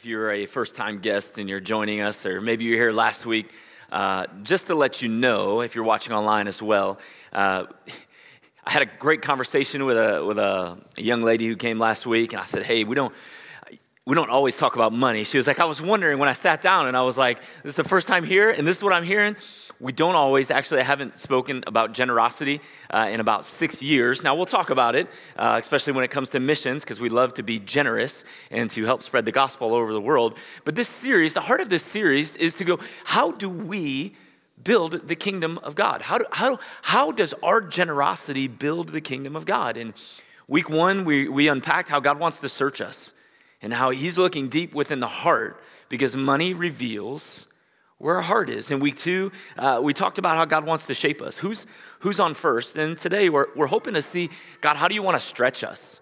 If you're a first time guest and you're joining us, or maybe you're here last week, uh, just to let you know, if you're watching online as well, uh, I had a great conversation with a with a, young lady who came last week, and I said, "Hey, we don't." We don't always talk about money. She was like, I was wondering when I sat down and I was like, this is the first time here and this is what I'm hearing. We don't always, actually, I haven't spoken about generosity uh, in about six years. Now, we'll talk about it, uh, especially when it comes to missions, because we love to be generous and to help spread the gospel all over the world. But this series, the heart of this series is to go, how do we build the kingdom of God? How, do, how, how does our generosity build the kingdom of God? And week one, we, we unpacked how God wants to search us and how He's looking deep within the heart because money reveals where our heart is. In week two, uh, we talked about how God wants to shape us. Who's, who's on first? And today, we're, we're hoping to see God, how do you want to stretch us?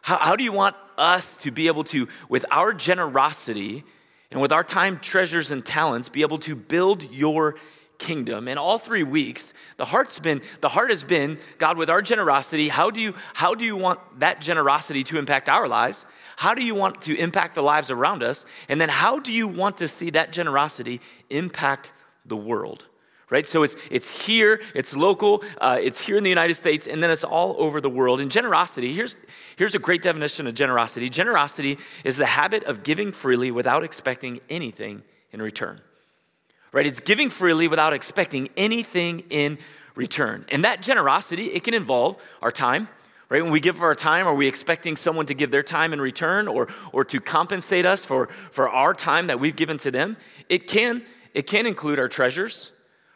How, how do you want us to be able to, with our generosity and with our time, treasures, and talents, be able to build your kingdom and all three weeks the heart's been the heart has been god with our generosity how do you how do you want that generosity to impact our lives how do you want to impact the lives around us and then how do you want to see that generosity impact the world right so it's it's here it's local uh, it's here in the united states and then it's all over the world and generosity here's here's a great definition of generosity generosity is the habit of giving freely without expecting anything in return right? It's giving freely without expecting anything in return. And that generosity, it can involve our time, right? When we give our time, are we expecting someone to give their time in return or, or to compensate us for, for our time that we've given to them? It can, it can include our treasures,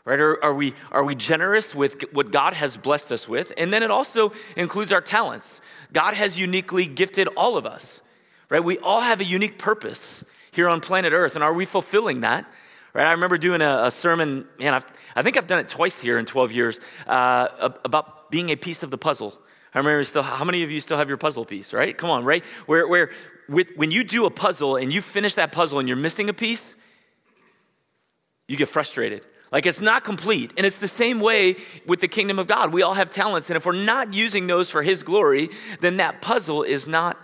right? Are, are, we, are we generous with what God has blessed us with? And then it also includes our talents. God has uniquely gifted all of us, right? We all have a unique purpose here on planet Earth. And are we fulfilling that? Right? I remember doing a, a sermon, man, I've, i think I've done it twice here in 12 years, uh, about being a piece of the puzzle. I remember still, how many of you still have your puzzle piece, right? Come on, right? Where, where with, when you do a puzzle and you finish that puzzle and you're missing a piece, you get frustrated. Like it's not complete. And it's the same way with the kingdom of God. We all have talents. And if we're not using those for His glory, then that puzzle is not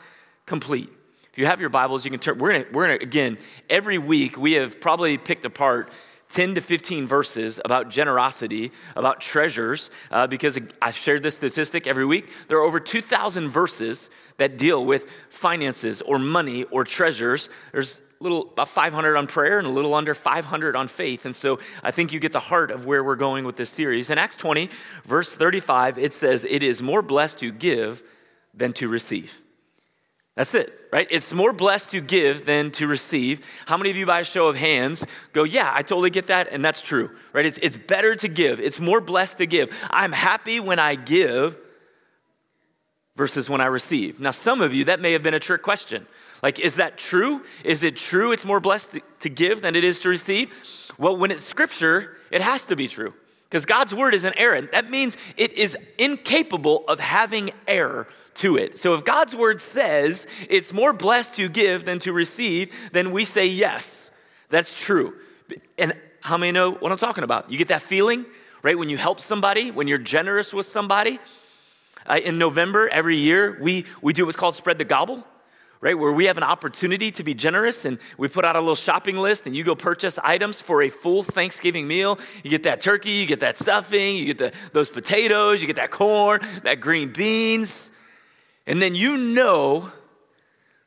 complete. If you have your Bibles, you can turn. We're gonna, we're gonna again, every week we have probably picked apart 10 to 15 verses about generosity, about treasures, uh, because I've shared this statistic every week. There are over 2,000 verses that deal with finances or money or treasures. There's a little about 500 on prayer and a little under 500 on faith. And so I think you get the heart of where we're going with this series. In Acts 20, verse 35, it says, It is more blessed to give than to receive. That's it, right? It's more blessed to give than to receive. How many of you, by a show of hands, go, Yeah, I totally get that, and that's true, right? It's, it's better to give, it's more blessed to give. I'm happy when I give versus when I receive. Now, some of you, that may have been a trick question. Like, is that true? Is it true it's more blessed to give than it is to receive? Well, when it's scripture, it has to be true because God's word is inerrant. That means it is incapable of having error to it. So if God's word says it's more blessed to give than to receive, then we say yes, that's true. And how many know what I'm talking about? You get that feeling, right? When you help somebody, when you're generous with somebody. Uh, in November every year, we, we do what's called Spread the Gobble right? Where we have an opportunity to be generous and we put out a little shopping list and you go purchase items for a full Thanksgiving meal. You get that turkey, you get that stuffing, you get the, those potatoes, you get that corn, that green beans. And then you know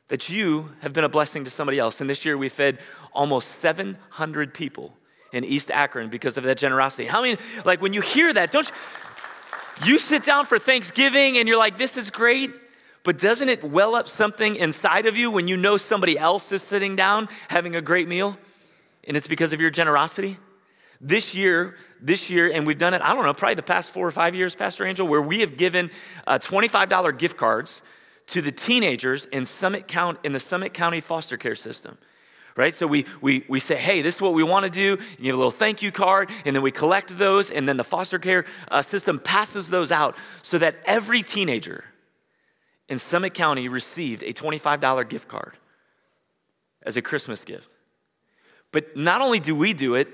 that you have been a blessing to somebody else. And this year we fed almost 700 people in East Akron because of that generosity. How many, like when you hear that, don't you, you sit down for Thanksgiving and you're like, this is great, but doesn't it well up something inside of you when you know somebody else is sitting down having a great meal? And it's because of your generosity? This year, this year, and we've done it, I don't know, probably the past four or five years, Pastor Angel, where we have given uh, $25 gift cards to the teenagers in Summit County, in the Summit County foster care system. right? So we, we, we say, hey, this is what we want to do. You give a little thank you card, and then we collect those, and then the foster care uh, system passes those out so that every teenager in Summit County received a $25 gift card as a Christmas gift. But not only do we do it,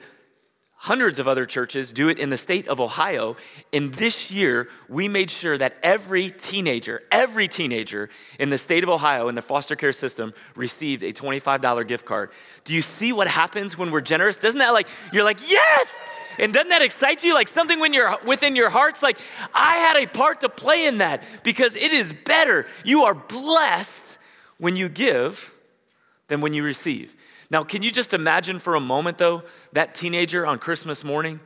Hundreds of other churches do it in the state of Ohio. And this year, we made sure that every teenager, every teenager in the state of Ohio in the foster care system received a $25 gift card. Do you see what happens when we're generous? Doesn't that like, you're like, yes! And doesn't that excite you? Like something when you're within your heart's like, I had a part to play in that because it is better. You are blessed when you give than when you receive. Now, can you just imagine for a moment, though, that teenager on Christmas morning,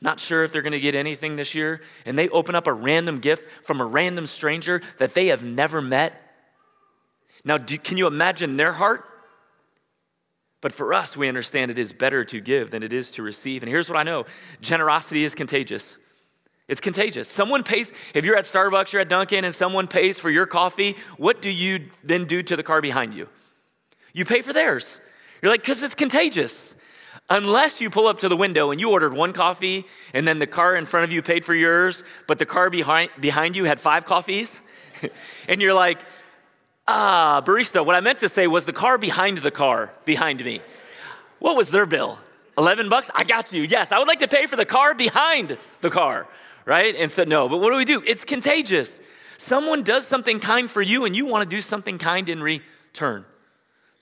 not sure if they're going to get anything this year, and they open up a random gift from a random stranger that they have never met? Now, do, can you imagine their heart? But for us, we understand it is better to give than it is to receive. And here's what I know generosity is contagious. It's contagious. Someone pays, if you're at Starbucks, you're at Dunkin', and someone pays for your coffee, what do you then do to the car behind you? You pay for theirs. You're like, because it's contagious. Unless you pull up to the window and you ordered one coffee and then the car in front of you paid for yours, but the car behind, behind you had five coffees, and you're like, ah, barista, what I meant to say was the car behind the car behind me. What was their bill? 11 bucks? I got you. Yes, I would like to pay for the car behind the car, right? And said, no, but what do we do? It's contagious. Someone does something kind for you and you want to do something kind in return.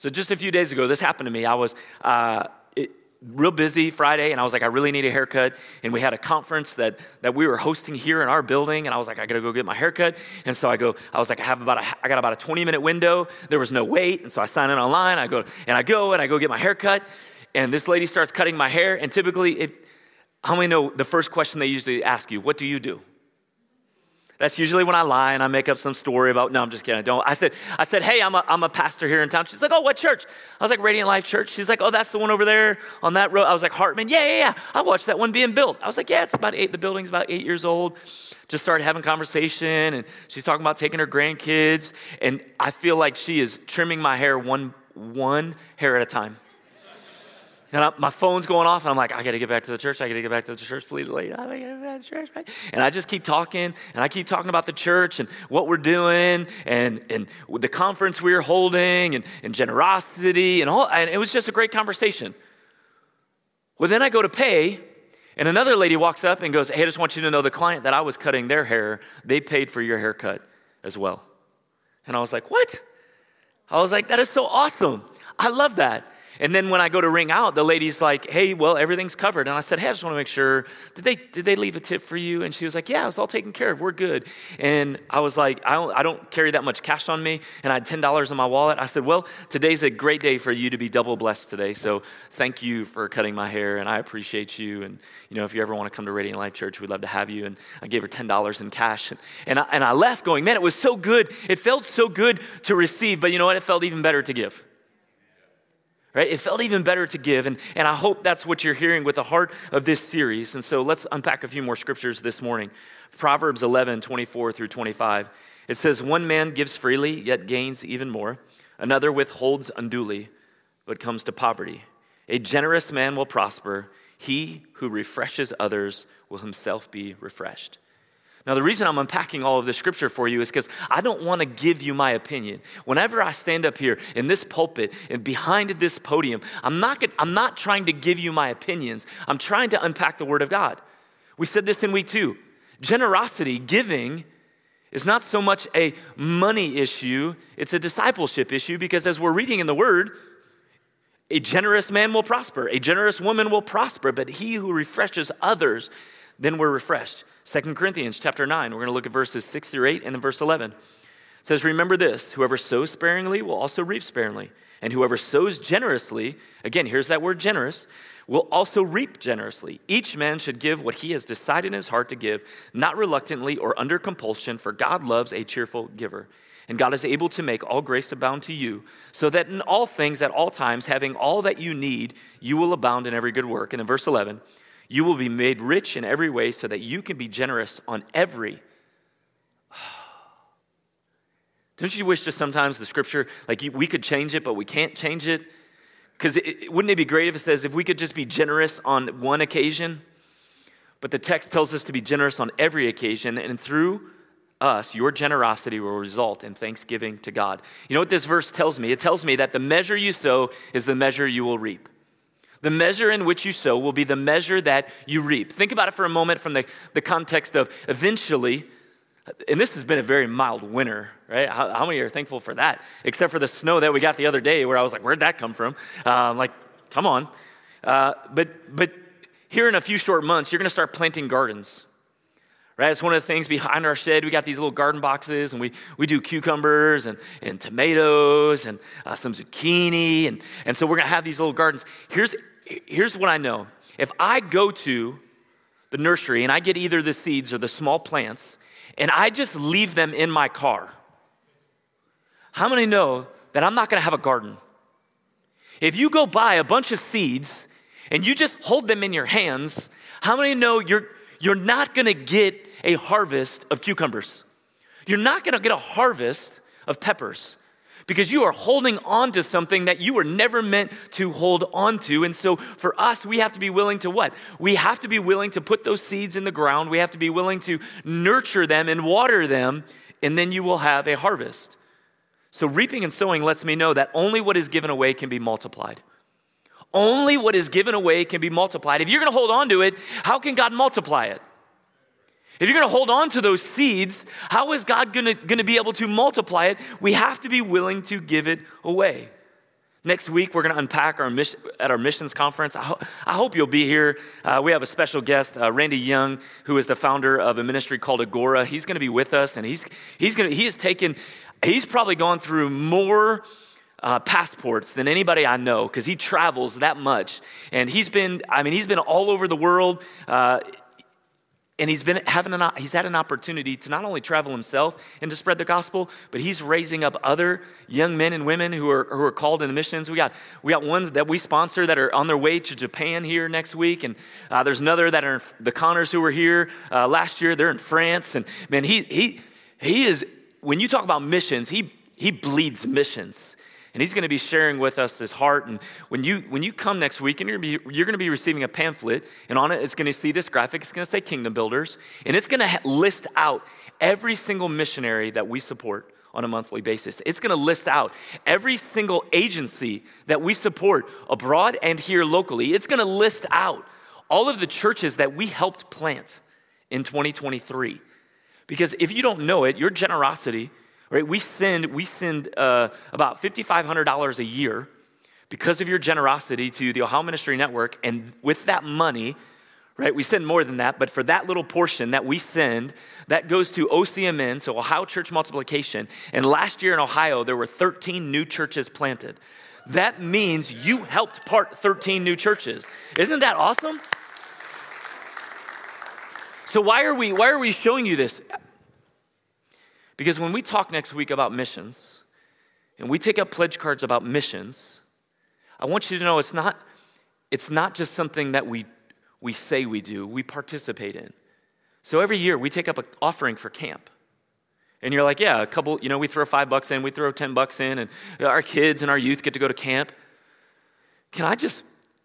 So just a few days ago, this happened to me. I was uh, it, real busy Friday, and I was like, I really need a haircut. And we had a conference that, that we were hosting here in our building, and I was like, I gotta go get my haircut. And so I go, I was like, I have about a, I got about a 20 minute window. There was no wait, and so I sign in online. I go and I go and I go get my haircut, and this lady starts cutting my hair. And typically, it, how many know the first question they usually ask you, "What do you do?" That's usually when I lie and I make up some story about, no, I'm just kidding. I don't. I said, I said, hey, I'm a, I'm a pastor here in town. She's like, oh, what church? I was like, Radiant Life Church. She's like, oh, that's the one over there on that road. I was like, Hartman. Yeah, yeah, yeah. I watched that one being built. I was like, yeah, it's about eight. The building's about eight years old. Just started having conversation and she's talking about taking her grandkids. And I feel like she is trimming my hair one, one hair at a time. And I, my phone's going off, and I'm like, I got to get back to the church. I got to get back to the church, please, lady. I get back to the church. Right? And I just keep talking, and I keep talking about the church and what we're doing, and, and the conference we are holding, and, and generosity, and all. And it was just a great conversation. Well, then I go to pay, and another lady walks up and goes, Hey, I just want you to know the client that I was cutting their hair, they paid for your haircut as well. And I was like, What? I was like, That is so awesome. I love that. And then when I go to ring out, the lady's like, hey, well, everything's covered. And I said, hey, I just want to make sure, did they, did they leave a tip for you? And she was like, yeah, it's all taken care of. We're good. And I was like, I don't, I don't carry that much cash on me. And I had $10 in my wallet. I said, well, today's a great day for you to be double blessed today. So thank you for cutting my hair. And I appreciate you. And, you know, if you ever want to come to Radiant Life Church, we'd love to have you. And I gave her $10 in cash. And, and, I, and I left going, man, it was so good. It felt so good to receive. But you know what? It felt even better to give right? It felt even better to give, and, and I hope that's what you're hearing with the heart of this series. And so let's unpack a few more scriptures this morning. Proverbs 11, 24 through 25. It says, One man gives freely, yet gains even more. Another withholds unduly, but comes to poverty. A generous man will prosper. He who refreshes others will himself be refreshed. Now, the reason I'm unpacking all of this scripture for you is because I don't want to give you my opinion. Whenever I stand up here in this pulpit and behind this podium, I'm not, I'm not trying to give you my opinions. I'm trying to unpack the Word of God. We said this in week two. Generosity, giving, is not so much a money issue, it's a discipleship issue because as we're reading in the Word, a generous man will prosper, a generous woman will prosper, but he who refreshes others, then we're refreshed. Second Corinthians chapter 9, we're going to look at verses 6 through 8 and then verse 11. It says, Remember this whoever sows sparingly will also reap sparingly. And whoever sows generously, again, here's that word generous, will also reap generously. Each man should give what he has decided in his heart to give, not reluctantly or under compulsion, for God loves a cheerful giver. And God is able to make all grace abound to you, so that in all things, at all times, having all that you need, you will abound in every good work. And in verse 11, you will be made rich in every way so that you can be generous on every. Don't you wish just sometimes the scripture, like we could change it, but we can't change it? Because wouldn't it be great if it says if we could just be generous on one occasion? But the text tells us to be generous on every occasion, and through us, your generosity will result in thanksgiving to God. You know what this verse tells me? It tells me that the measure you sow is the measure you will reap. The measure in which you sow will be the measure that you reap. Think about it for a moment from the, the context of eventually, and this has been a very mild winter, right? How, how, many are thankful for that? Except for the snow that we got the other day, where I was like, where'd that come from? Um, like, come on. Uh, but, but here in a few short months, you're going to start planting gardens. Right? It's one of the things behind our shed. We got these little garden boxes, and we, we do cucumbers and, and tomatoes and uh, some zucchini. And, and so we're going to have these little gardens. Here's, here's what I know if I go to the nursery and I get either the seeds or the small plants, and I just leave them in my car. How many know that I'm not gonna have a garden? If you go buy a bunch of seeds and you just hold them in your hands, how many know you're, you're not gonna get a harvest of cucumbers? You're not gonna get a harvest of peppers because you are holding on to something that you were never meant to hold on to. And so for us, we have to be willing to what? We have to be willing to put those seeds in the ground. We have to be willing to nurture them and water them, and then you will have a harvest. So reaping and sowing lets me know that only what is given away can be multiplied. Only what is given away can be multiplied. If you're going to hold on to it, how can God multiply it? If you're going to hold on to those seeds, how is God going to be able to multiply it? We have to be willing to give it away. Next week, we're going to unpack our mission, at our missions conference. I, ho- I hope you'll be here. Uh, we have a special guest, uh, Randy Young, who is the founder of a ministry called Agora. He's going to be with us, and he's, he's going to, he has taken, he's probably gone through more uh, passports than anybody I know because he travels that much. And he's been, I mean, he's been all over the world. Uh, and he's been having an, he's had an opportunity to not only travel himself and to spread the gospel, but he's raising up other young men and women who are, who are called into missions. We got, we got ones that we sponsor that are on their way to Japan here next week. And uh, there's another that are the Connors who were here uh, last year. They're in France. And man, he, he, he is, when you talk about missions, he, he bleeds missions and he's going to be sharing with us his heart. And when you when you come next week, and you're going to be, you're going to be receiving a pamphlet, and on it it's going to see this graphic. It's going to say Kingdom Builders, and it's going to list out every single missionary that we support on a monthly basis. It's going to list out every single agency that we support abroad and here locally. It's going to list out all of the churches that we helped plant in 2023. Because if you don't know it, your generosity right? We send, we send uh, about $5,500 a year because of your generosity to the Ohio Ministry Network. And with that money, right, we send more than that, but for that little portion that we send, that goes to OCMN, so Ohio Church Multiplication. And last year in Ohio, there were 13 new churches planted. That means you helped part 13 new churches. Isn't that awesome? So why are we why are we showing you this? Because when we talk next week about missions, and we take up pledge cards about missions, I want you to know it's not, it's not just something that we, we say we do, we participate in. So every year we take up an offering for camp. And you're like, yeah, a couple, you know, we throw five bucks in, we throw 10 bucks in, and our kids and our youth get to go to camp. Can I just,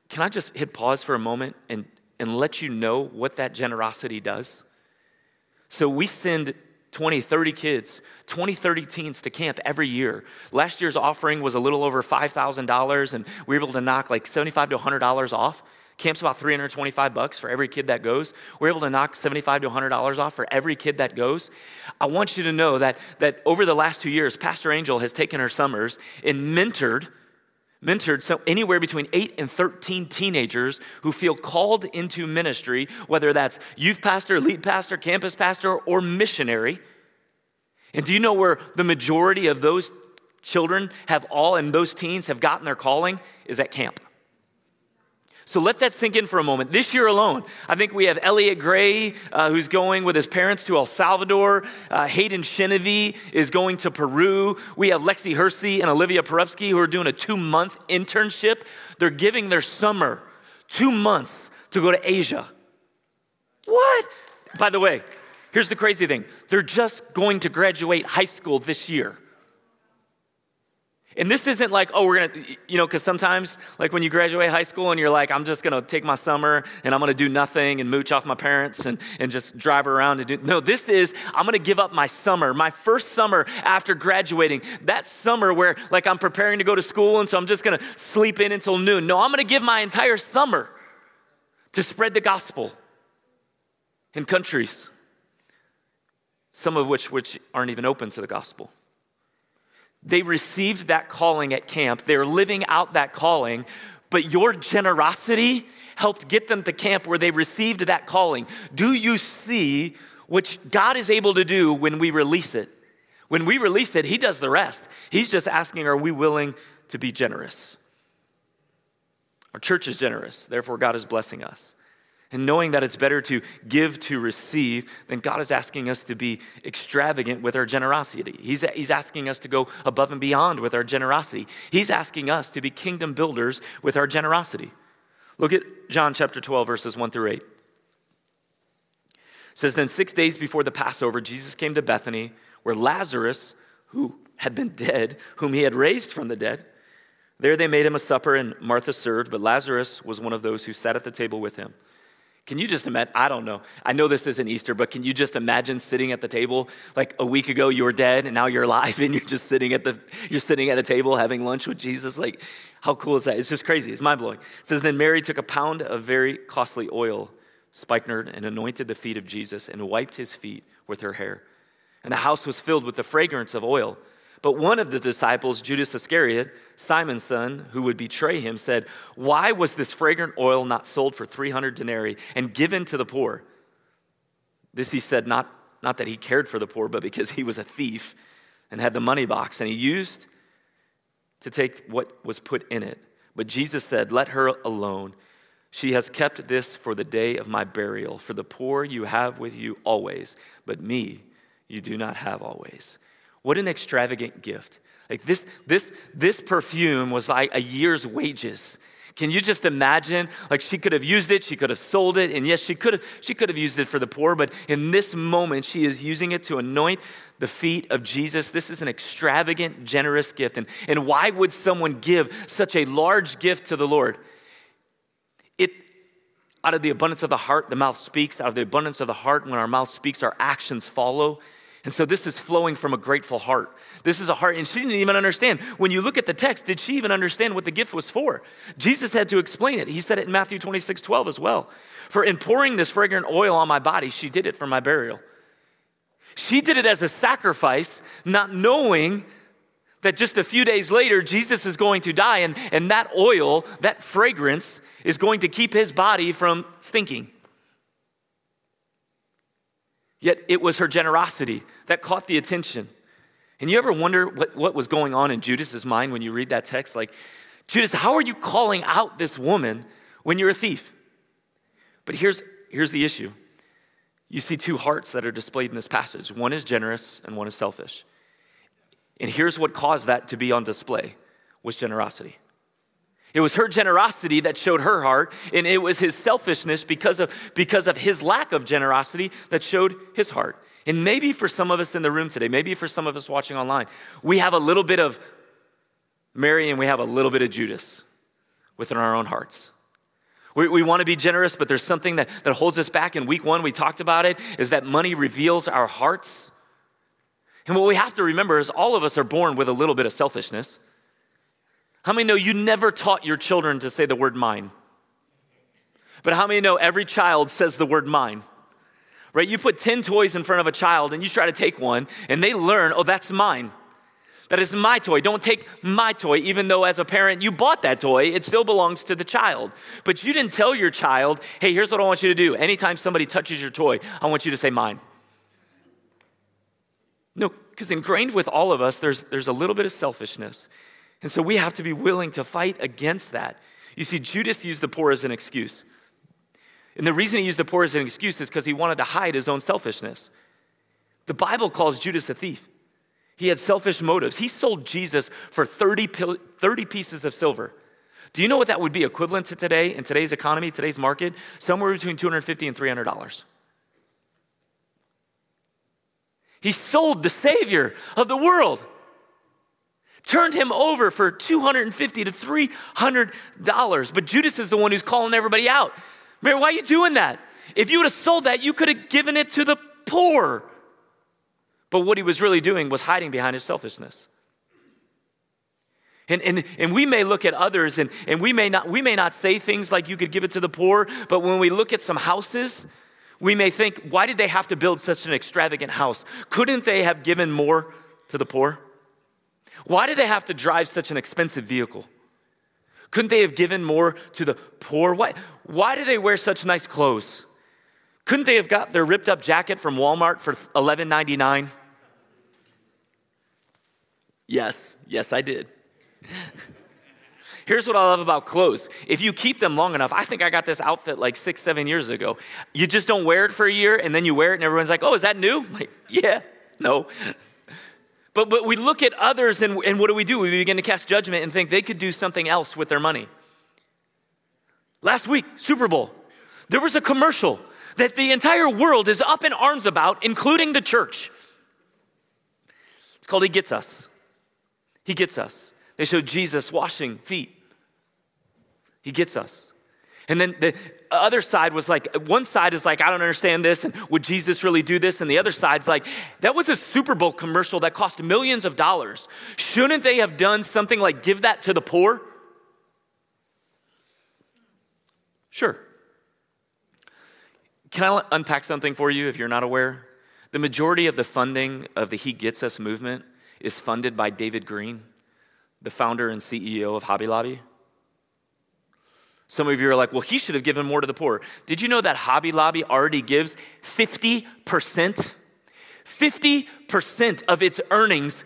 can I just hit pause for a moment and, and let you know what that generosity does? So we send 20, 30 kids, 20, 30 teens to camp every year. Last year's offering was a little over $5,000, and we were able to knock like 75 to $100 off. Camp's about 325 bucks for every kid that goes. We're able to knock 75 to $100 off for every kid that goes. I want you to know that, that over the last two years, Pastor Angel has taken her summers and mentored mentored. So anywhere between 8 and 13 teenagers who feel called into ministry whether that's youth pastor lead pastor campus pastor or missionary. And do you know where the majority of those children have all and those teens have gotten their calling? Is at camp so let that sink in for a moment. This year alone, I think we have Elliot Gray, uh, who's going with his parents to El Salvador. Uh, Hayden Shenevy is going to Peru. We have Lexi Hersey and Olivia Perupsky who are doing a two month internship. They're giving their summer two months to go to Asia. What? By the way, here's the crazy thing they're just going to graduate high school this year. And this isn't like, oh, we're gonna, you know, because sometimes, like when you graduate high school and you're like, I'm just gonna take my summer and I'm gonna do nothing and mooch off my parents and, and just drive around and do. No, this is, I'm gonna give up my summer, my first summer after graduating. That summer where, like, I'm preparing to go to school and so I'm just gonna sleep in until noon. No, I'm gonna give my entire summer to spread the gospel in countries, some of which, which aren't even open to the gospel. They received that calling at camp. They're living out that calling, but your generosity helped get them to camp where they received that calling. Do you see what God is able to do when we release it? When we release it, He does the rest. He's just asking, are we willing to be generous? Our church is generous, therefore, God is blessing us. And knowing that it's better to give to receive, then God is asking us to be extravagant with our generosity. He's, he's asking us to go above and beyond with our generosity. He's asking us to be kingdom builders with our generosity. Look at John chapter 12, verses 1 through 8. It says, Then six days before the Passover, Jesus came to Bethany, where Lazarus, who had been dead, whom he had raised from the dead, there they made him a supper, and Martha served, but Lazarus was one of those who sat at the table with him. Can you just imagine? I don't know. I know this isn't Easter, but can you just imagine sitting at the table like a week ago you were dead and now you're alive and you're just sitting at the you're sitting at a table having lunch with Jesus? Like, how cool is that? It's just crazy. It's mind blowing. It says then Mary took a pound of very costly oil, spikenard, and anointed the feet of Jesus and wiped his feet with her hair. And the house was filled with the fragrance of oil. But one of the disciples, Judas Iscariot, Simon's son, who would betray him, said, Why was this fragrant oil not sold for 300 denarii and given to the poor? This he said, not, not that he cared for the poor, but because he was a thief and had the money box, and he used to take what was put in it. But Jesus said, Let her alone. She has kept this for the day of my burial. For the poor you have with you always, but me you do not have always. What an extravagant gift. Like this, this, this perfume was like a year's wages. Can you just imagine? Like she could have used it, she could have sold it, and yes, she could have, she could have used it for the poor, but in this moment, she is using it to anoint the feet of Jesus. This is an extravagant, generous gift. And, and why would someone give such a large gift to the Lord? It out of the abundance of the heart, the mouth speaks. Out of the abundance of the heart, when our mouth speaks, our actions follow. And so this is flowing from a grateful heart. This is a heart, and she didn't even understand. When you look at the text, did she even understand what the gift was for? Jesus had to explain it. He said it in Matthew 26 12 as well. For in pouring this fragrant oil on my body, she did it for my burial. She did it as a sacrifice, not knowing that just a few days later, Jesus is going to die, and, and that oil, that fragrance, is going to keep his body from stinking. Yet it was her generosity that caught the attention. And you ever wonder what, what was going on in Judas's mind when you read that text? Like, Judas, how are you calling out this woman when you're a thief? But here's, here's the issue you see two hearts that are displayed in this passage one is generous and one is selfish. And here's what caused that to be on display was generosity. It was her generosity that showed her heart, and it was his selfishness because of, because of his lack of generosity that showed his heart. And maybe for some of us in the room today, maybe for some of us watching online, we have a little bit of Mary and we have a little bit of Judas within our own hearts. We, we want to be generous, but there's something that, that holds us back. In week one, we talked about it, is that money reveals our hearts. And what we have to remember is all of us are born with a little bit of selfishness. How many know you never taught your children to say the word mine? But how many know every child says the word mine? Right? You put 10 toys in front of a child and you try to take one, and they learn, oh, that's mine. That is my toy. Don't take my toy, even though as a parent you bought that toy, it still belongs to the child. But you didn't tell your child, hey, here's what I want you to do. Anytime somebody touches your toy, I want you to say mine. No, because ingrained with all of us, there's, there's a little bit of selfishness. And so we have to be willing to fight against that. You see, Judas used the poor as an excuse. And the reason he used the poor as an excuse is because he wanted to hide his own selfishness. The Bible calls Judas a thief. He had selfish motives. He sold Jesus for 30, 30 pieces of silver. Do you know what that would be equivalent to today in today's economy, today's market? Somewhere between 250 and $300. He sold the Savior of the world turned him over for 250 to 300 dollars. But judas is the one who's calling everybody out. Mary why are you doing that? If you would have sold that you could have given it to the poor. But what he was really doing was hiding behind his selfishness. And, and, and we may look at others and, and we, may not, we may not say things like you could give it to the poor, but when we look at some houses, we may think, why did they have to build such an extravagant house? Couldn't they have given more to the poor? Why did they have to drive such an expensive vehicle? Couldn't they have given more to the poor? Why, why do they wear such nice clothes? Couldn't they have got their ripped up jacket from Walmart for $11.99? Yes, yes, I did. Here's what I love about clothes. If you keep them long enough, I think I got this outfit like six, seven years ago. You just don't wear it for a year and then you wear it and everyone's like, oh, is that new? I'm like, yeah, no. But, but we look at others and, and what do we do? We begin to cast judgment and think they could do something else with their money. Last week, Super Bowl, there was a commercial that the entire world is up in arms about, including the church. It's called He Gets Us. He Gets Us. They show Jesus washing feet. He gets us. And then the other side was like, one side is like, I don't understand this, and would Jesus really do this? And the other side's like, that was a Super Bowl commercial that cost millions of dollars. Shouldn't they have done something like give that to the poor? Sure. Can I unpack something for you if you're not aware? The majority of the funding of the He Gets Us movement is funded by David Green the founder and CEO of Hobby Lobby? Some of you are like, well, he should have given more to the poor. Did you know that Hobby Lobby already gives 50%? 50% of its earnings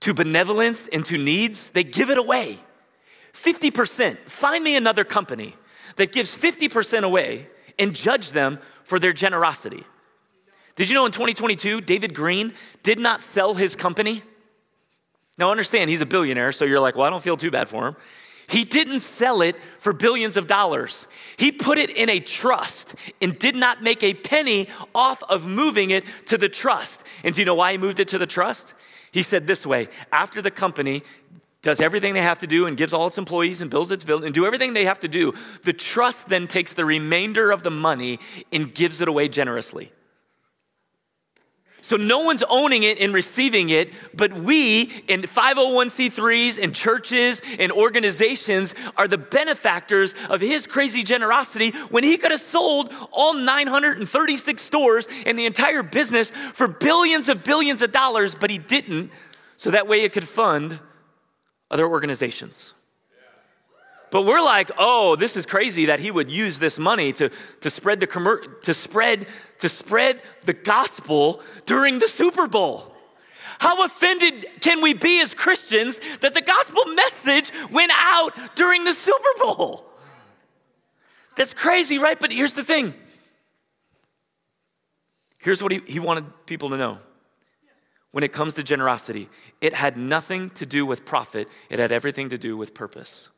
to benevolence and to needs, they give it away. 50%. Find me another company that gives 50% away and judge them for their generosity. Did you know in 2022, David Green did not sell his company? Now, understand, he's a billionaire, so you're like, well, I don't feel too bad for him. He didn't sell it for billions of dollars. He put it in a trust and did not make a penny off of moving it to the trust. And do you know why he moved it to the trust? He said this way after the company does everything they have to do and gives all its employees and builds its bill and do everything they have to do, the trust then takes the remainder of the money and gives it away generously. So no one's owning it and receiving it, but we in 501c3s and churches and organizations are the benefactors of his crazy generosity when he could have sold all 936 stores and the entire business for billions of billions of dollars, but he didn't, so that way it could fund other organizations. But we're like, oh, this is crazy that he would use this money to, to spread the commer- to spread to spread the gospel during the Super Bowl. How offended can we be as Christians that the gospel message went out during the Super Bowl? That's crazy, right? But here's the thing. Here's what he, he wanted people to know. When it comes to generosity, it had nothing to do with profit, it had everything to do with purpose.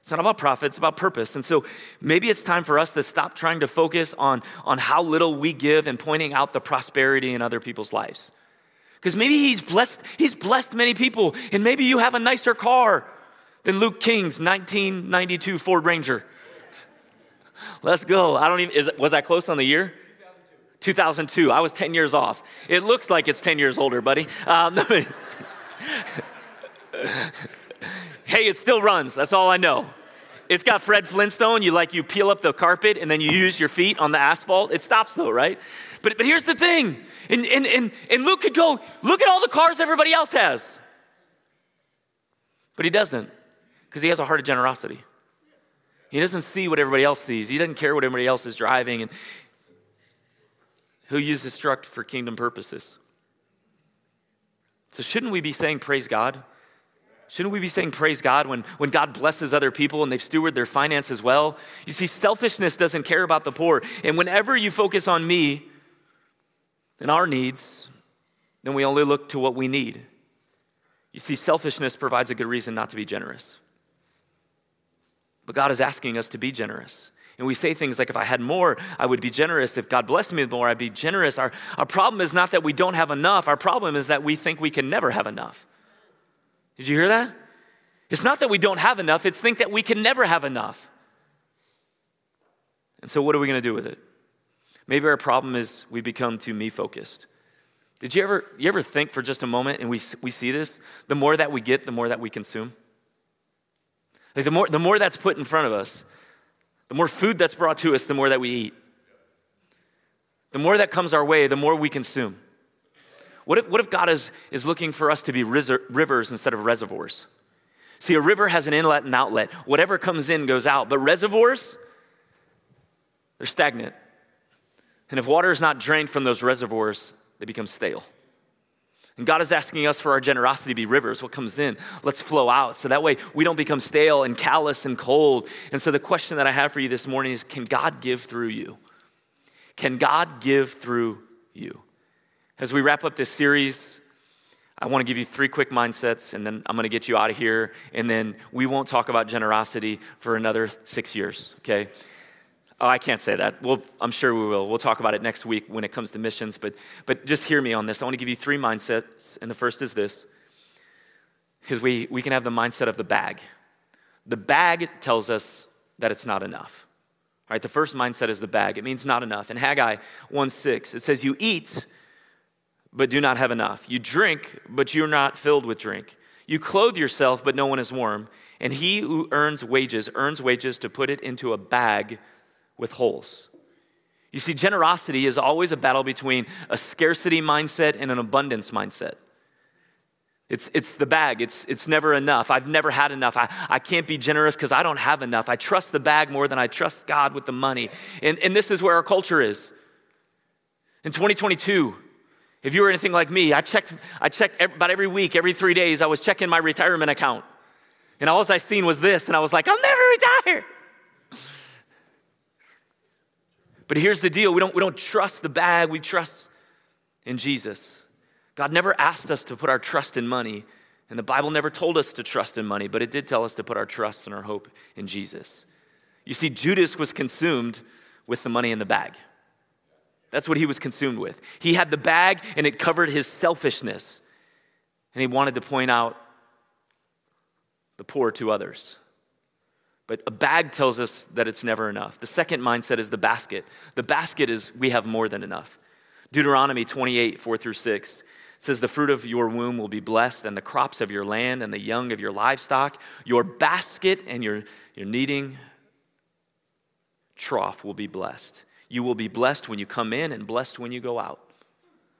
It's not about profit, it's about purpose. And so maybe it's time for us to stop trying to focus on, on how little we give and pointing out the prosperity in other people's lives. Because maybe he's blessed, he's blessed many people, and maybe you have a nicer car than Luke King's 1992 Ford Ranger. Let's go. I don't even, is, was that close on the year? 2002. I was 10 years off. It looks like it's 10 years older, buddy. Um, hey, it still runs. That's all I know. It's got Fred Flintstone. You like you peel up the carpet and then you use your feet on the asphalt. It stops though, right? But, but here's the thing. And, and, and, and Luke could go, look at all the cars everybody else has. But he doesn't because he has a heart of generosity. He doesn't see what everybody else sees. He doesn't care what everybody else is driving. And who uses truck for kingdom purposes. So shouldn't we be saying praise God? Shouldn't we be saying praise God when, when God blesses other people and they've stewarded their finances well? You see, selfishness doesn't care about the poor. And whenever you focus on me and our needs, then we only look to what we need. You see, selfishness provides a good reason not to be generous. But God is asking us to be generous. And we say things like, if I had more, I would be generous. If God blessed me more, I'd be generous. Our, our problem is not that we don't have enough, our problem is that we think we can never have enough. Did you hear that? It's not that we don't have enough, it's think that we can never have enough. And so, what are we going to do with it? Maybe our problem is we become too me focused. Did you ever, you ever think for just a moment, and we, we see this? The more that we get, the more that we consume. Like the more, the more that's put in front of us, the more food that's brought to us, the more that we eat. The more that comes our way, the more we consume. What if, what if God is, is looking for us to be rivers instead of reservoirs? See, a river has an inlet and outlet. Whatever comes in goes out. But reservoirs, they're stagnant. And if water is not drained from those reservoirs, they become stale. And God is asking us for our generosity to be rivers. What comes in, let's flow out. So that way we don't become stale and callous and cold. And so the question that I have for you this morning is can God give through you? Can God give through you? As we wrap up this series, I want to give you three quick mindsets, and then I'm going to get you out of here. And then we won't talk about generosity for another six years, okay? Oh, I can't say that. Well, I'm sure we will. We'll talk about it next week when it comes to missions. But, but just hear me on this. I want to give you three mindsets. And the first is this because we, we can have the mindset of the bag. The bag tells us that it's not enough. All right, the first mindset is the bag. It means not enough. In Haggai 1 6, it says, You eat, but do not have enough. You drink, but you're not filled with drink. You clothe yourself, but no one is warm. And he who earns wages earns wages to put it into a bag with holes. You see, generosity is always a battle between a scarcity mindset and an abundance mindset. It's, it's the bag. It's, it's never enough. I've never had enough. I, I can't be generous because I don't have enough. I trust the bag more than I trust God with the money. And, and this is where our culture is. In 2022, if you were anything like me, I checked, I checked about every week, every three days, I was checking my retirement account. And all I seen was this, and I was like, I'll never retire. But here's the deal we don't, we don't trust the bag, we trust in Jesus. God never asked us to put our trust in money, and the Bible never told us to trust in money, but it did tell us to put our trust and our hope in Jesus. You see, Judas was consumed with the money in the bag. That's what he was consumed with. He had the bag and it covered his selfishness. And he wanted to point out the poor to others. But a bag tells us that it's never enough. The second mindset is the basket. The basket is we have more than enough. Deuteronomy 28, 4 through 6 says, The fruit of your womb will be blessed, and the crops of your land, and the young of your livestock. Your basket and your, your kneading trough will be blessed. You will be blessed when you come in and blessed when you go out.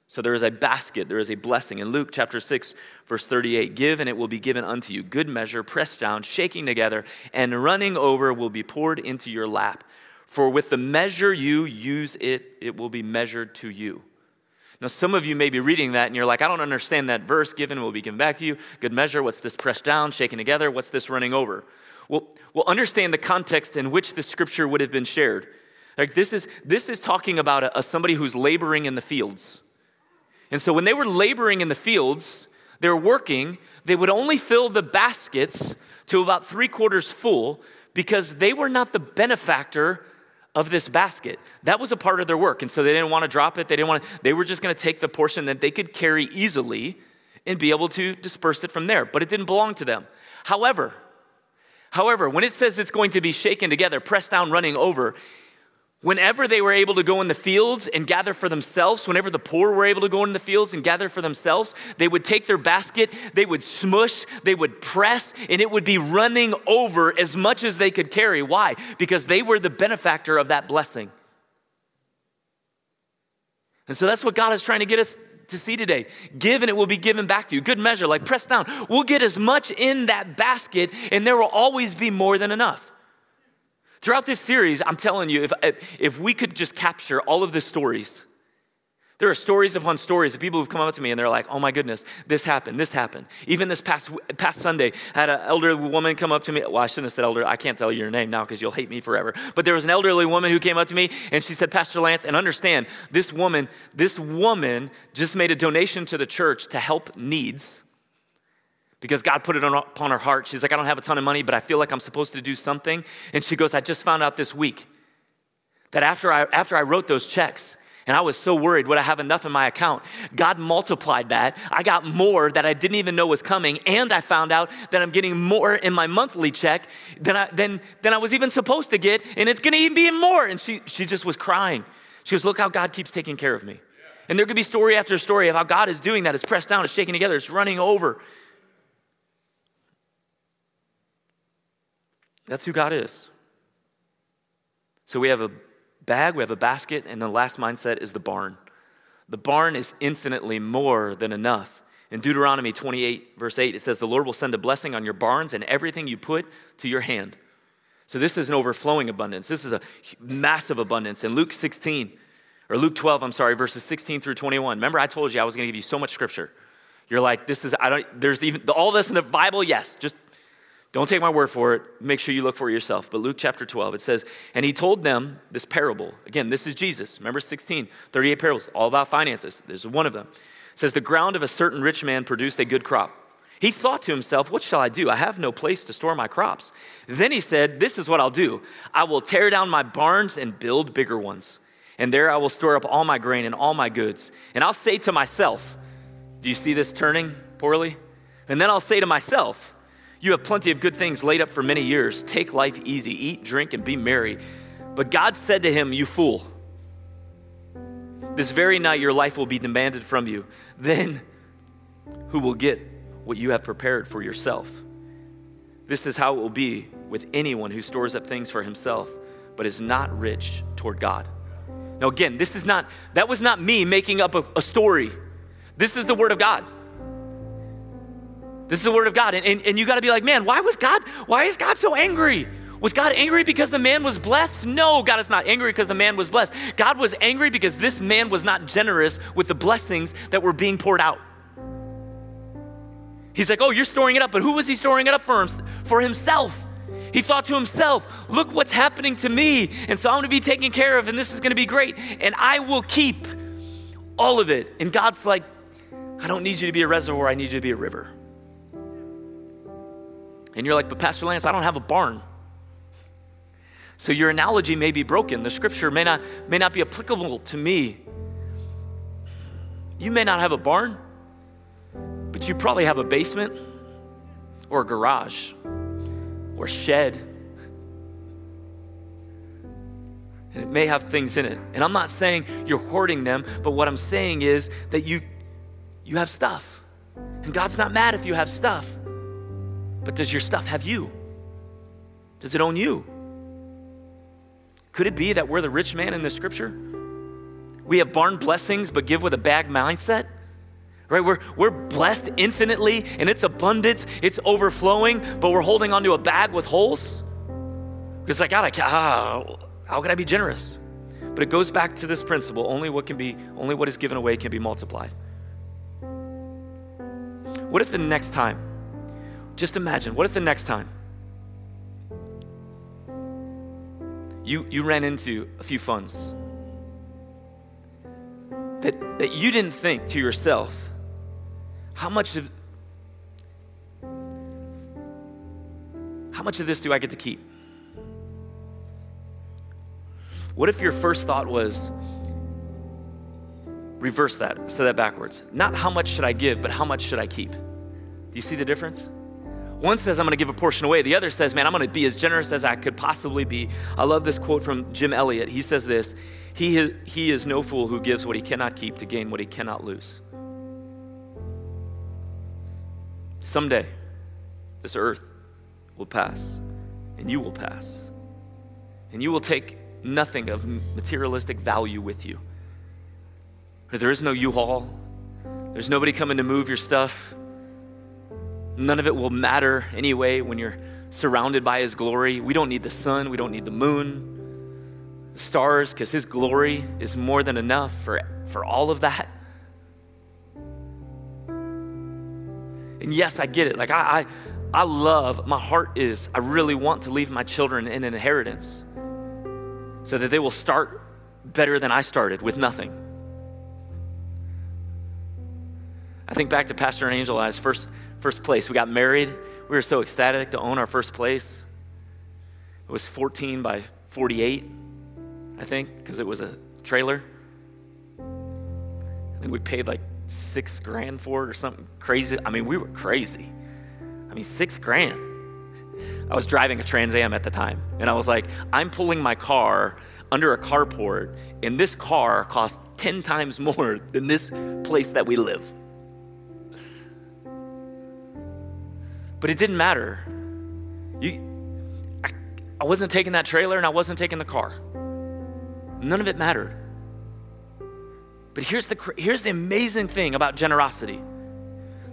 So there is a basket, there is a blessing. In Luke chapter 6, verse 38, give and it will be given unto you. Good measure, pressed down, shaking together, and running over will be poured into your lap. For with the measure you use it, it will be measured to you. Now, some of you may be reading that and you're like, I don't understand that verse. Given will be given back to you. Good measure. What's this pressed down, shaken together? What's this running over? Well, we'll understand the context in which the scripture would have been shared. Like this is this is talking about a, a somebody who's laboring in the fields. And so when they were laboring in the fields, they were working, they would only fill the baskets to about three quarters full because they were not the benefactor of this basket. That was a part of their work. And so they didn't want to drop it. They didn't want to, they were just going to take the portion that they could carry easily and be able to disperse it from there. But it didn't belong to them. However, however, when it says it's going to be shaken together, pressed down, running over, Whenever they were able to go in the fields and gather for themselves, whenever the poor were able to go in the fields and gather for themselves, they would take their basket, they would smush, they would press, and it would be running over as much as they could carry. Why? Because they were the benefactor of that blessing. And so that's what God is trying to get us to see today. Give and it will be given back to you. Good measure, like press down. We'll get as much in that basket, and there will always be more than enough. Throughout this series, I'm telling you, if, if we could just capture all of the stories, there are stories upon stories of people who've come up to me and they're like, oh my goodness, this happened, this happened. Even this past, past Sunday, I had an elderly woman come up to me. Well, I shouldn't have said elder. I can't tell you your name now because you'll hate me forever. But there was an elderly woman who came up to me and she said, Pastor Lance, and understand, this woman, this woman just made a donation to the church to help needs because God put it on, upon her heart. She's like, I don't have a ton of money, but I feel like I'm supposed to do something. And she goes, I just found out this week that after I, after I wrote those checks, And I was so worried, would I have enough in my account? God multiplied that. I got more that I didn't even know was coming. And I found out that I'm getting more in my monthly check than I, than, than I was even supposed to get. And it's going to even be more. And she, she just was crying. She goes, Look how God keeps taking care of me. And there could be story after story of how God is doing that. It's pressed down, it's shaking together, it's running over. That's who God is. So we have a bag, we have a basket, and the last mindset is the barn. The barn is infinitely more than enough. In Deuteronomy 28, verse 8, it says, The Lord will send a blessing on your barns and everything you put to your hand. So this is an overflowing abundance. This is a massive abundance. In Luke 16, or Luke 12, I'm sorry, verses 16 through 21. Remember, I told you I was going to give you so much scripture. You're like, this is, I don't, there's even, all this in the Bible, yes, just don't take my word for it. Make sure you look for it yourself. But Luke chapter 12, it says, And he told them this parable. Again, this is Jesus. Remember 16, 38 parables, all about finances. This is one of them. It says, The ground of a certain rich man produced a good crop. He thought to himself, What shall I do? I have no place to store my crops. Then he said, This is what I'll do I will tear down my barns and build bigger ones. And there I will store up all my grain and all my goods. And I'll say to myself, Do you see this turning poorly? And then I'll say to myself, you have plenty of good things laid up for many years. Take life easy, eat, drink, and be merry. But God said to him, You fool, this very night your life will be demanded from you. Then who will get what you have prepared for yourself? This is how it will be with anyone who stores up things for himself, but is not rich toward God. Now, again, this is not, that was not me making up a, a story. This is the Word of God. This is the word of God. And, and, and you got to be like, man, why was God, why is God so angry? Was God angry because the man was blessed? No, God is not angry because the man was blessed. God was angry because this man was not generous with the blessings that were being poured out. He's like, oh, you're storing it up, but who was he storing it up for? For himself. He thought to himself, look what's happening to me. And so I'm going to be taken care of, and this is going to be great. And I will keep all of it. And God's like, I don't need you to be a reservoir, I need you to be a river. And you're like, but Pastor Lance, I don't have a barn. So your analogy may be broken. The scripture may not, may not be applicable to me. You may not have a barn, but you probably have a basement or a garage or shed. And it may have things in it. And I'm not saying you're hoarding them, but what I'm saying is that you you have stuff. And God's not mad if you have stuff. But does your stuff have you? Does it own you? Could it be that we're the rich man in the scripture? We have barn blessings, but give with a bag mindset? Right? We're, we're blessed infinitely and it's abundance, it's overflowing, but we're holding onto a bag with holes? Because like, God, I ah, how can I be generous? But it goes back to this principle only what can be, only what is given away can be multiplied. What if the next time just imagine, what if the next time you, you ran into a few funds that, that you didn't think to yourself, how much of how much of this do I get to keep? What if your first thought was reverse that, say that backwards? Not how much should I give, but how much should I keep? Do you see the difference? One says, I'm going to give a portion away. The other says, man, I'm going to be as generous as I could possibly be. I love this quote from Jim Elliot. He says this he, he is no fool who gives what he cannot keep to gain what he cannot lose. Someday, this earth will pass, and you will pass. And you will take nothing of materialistic value with you. There is no U Haul, there's nobody coming to move your stuff. None of it will matter anyway when you're surrounded by His glory. We don't need the sun, we don't need the moon, the stars, because His glory is more than enough for, for all of that. And yes, I get it. Like, I, I, I love, my heart is, I really want to leave my children an inheritance so that they will start better than I started with nothing. I think back to Pastor and Angel I's first first place. We got married. We were so ecstatic to own our first place. It was 14 by 48, I think, because it was a trailer. I think we paid like six grand for it or something crazy. I mean, we were crazy. I mean, six grand. I was driving a Trans Am at the time, and I was like, I'm pulling my car under a carport, and this car costs 10 times more than this place that we live. But it didn't matter. You, I, I wasn't taking that trailer and I wasn't taking the car. None of it mattered. But here's the, here's the amazing thing about generosity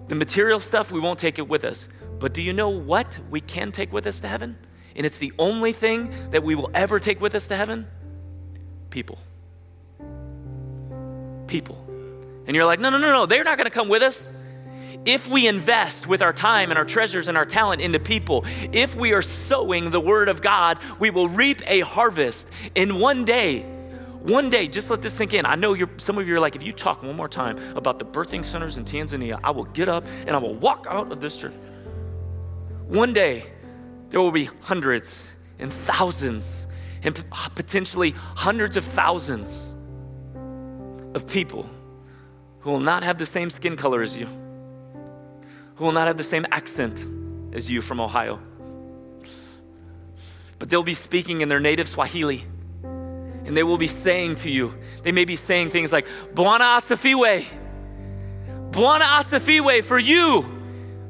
the material stuff, we won't take it with us. But do you know what we can take with us to heaven? And it's the only thing that we will ever take with us to heaven people. People. And you're like, no, no, no, no, they're not to come with us. If we invest with our time and our treasures and our talent into people, if we are sowing the word of God, we will reap a harvest. In one day, one day, just let this sink in. I know you're, some of you are like, if you talk one more time about the birthing centers in Tanzania, I will get up and I will walk out of this church. One day, there will be hundreds and thousands and potentially hundreds of thousands of people who will not have the same skin color as you, who will not have the same accent as you from Ohio. But they'll be speaking in their native Swahili and they will be saying to you, they may be saying things like, Bwana Asifiwe, Bwana Asifiwe for you.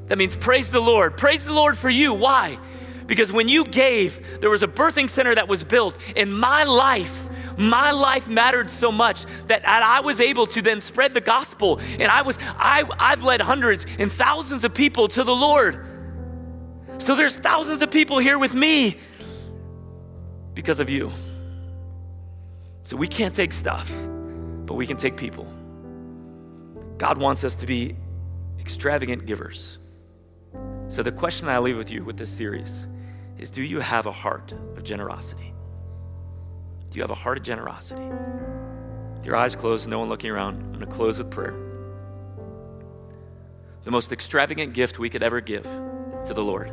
That means praise the Lord. Praise the Lord for you. Why? Because when you gave, there was a birthing center that was built in my life. My life mattered so much that I was able to then spread the gospel. And I was, I, I've led hundreds and thousands of people to the Lord. So there's thousands of people here with me because of you. So we can't take stuff, but we can take people. God wants us to be extravagant givers. So the question I leave with you with this series is do you have a heart of generosity? You have a heart of generosity? With your eyes closed, no one looking around, I'm going to close with prayer. The most extravagant gift we could ever give to the Lord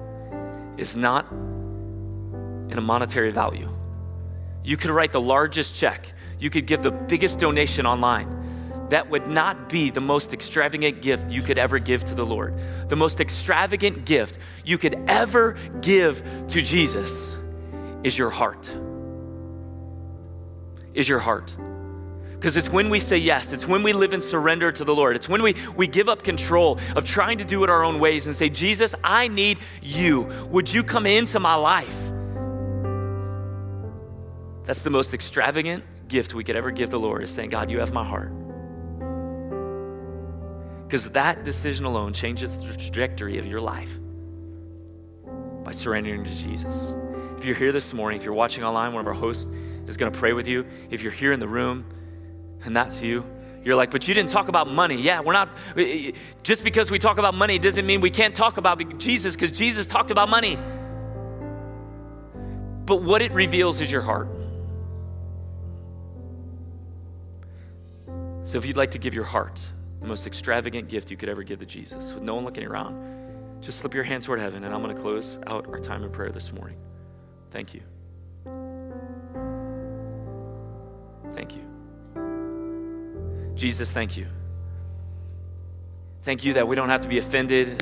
is not in a monetary value. You could write the largest check, you could give the biggest donation online. That would not be the most extravagant gift you could ever give to the Lord. The most extravagant gift you could ever give to Jesus is your heart. Is your heart. Because it's when we say yes, it's when we live in surrender to the Lord. It's when we, we give up control of trying to do it our own ways and say, Jesus, I need you. Would you come into my life? That's the most extravagant gift we could ever give the Lord is saying, God, you have my heart. Because that decision alone changes the trajectory of your life by surrendering to Jesus. If you're here this morning, if you're watching online, one of our hosts is going to pray with you. If you're here in the room and that's you, you're like, but you didn't talk about money. Yeah, we're not, uh, uh, just because we talk about money doesn't mean we can't talk about Jesus because Jesus talked about money. But what it reveals is your heart. So if you'd like to give your heart, the most extravagant gift you could ever give to Jesus, with no one looking around, just slip your hand toward heaven, and I'm going to close out our time of prayer this morning. Thank you. Jesus, thank you. Thank you that we don't have to be offended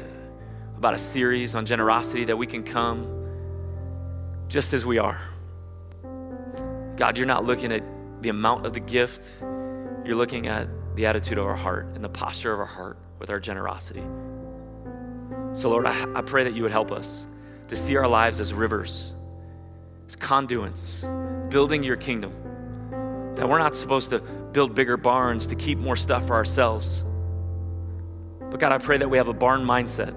about a series on generosity, that we can come just as we are. God, you're not looking at the amount of the gift you're looking at the attitude of our heart and the posture of our heart with our generosity. So, Lord, I, I pray that you would help us to see our lives as rivers, as conduits, building your kingdom. That we're not supposed to build bigger barns to keep more stuff for ourselves. But God, I pray that we have a barn mindset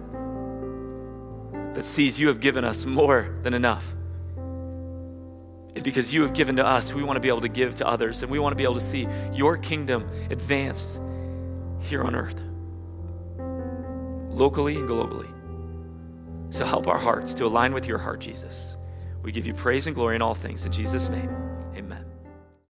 that sees you have given us more than enough because you have given to us, we want to be able to give to others and we want to be able to see your kingdom advanced here on earth, locally and globally. So help our hearts to align with your heart, Jesus. We give you praise and glory in all things. In Jesus' name, amen.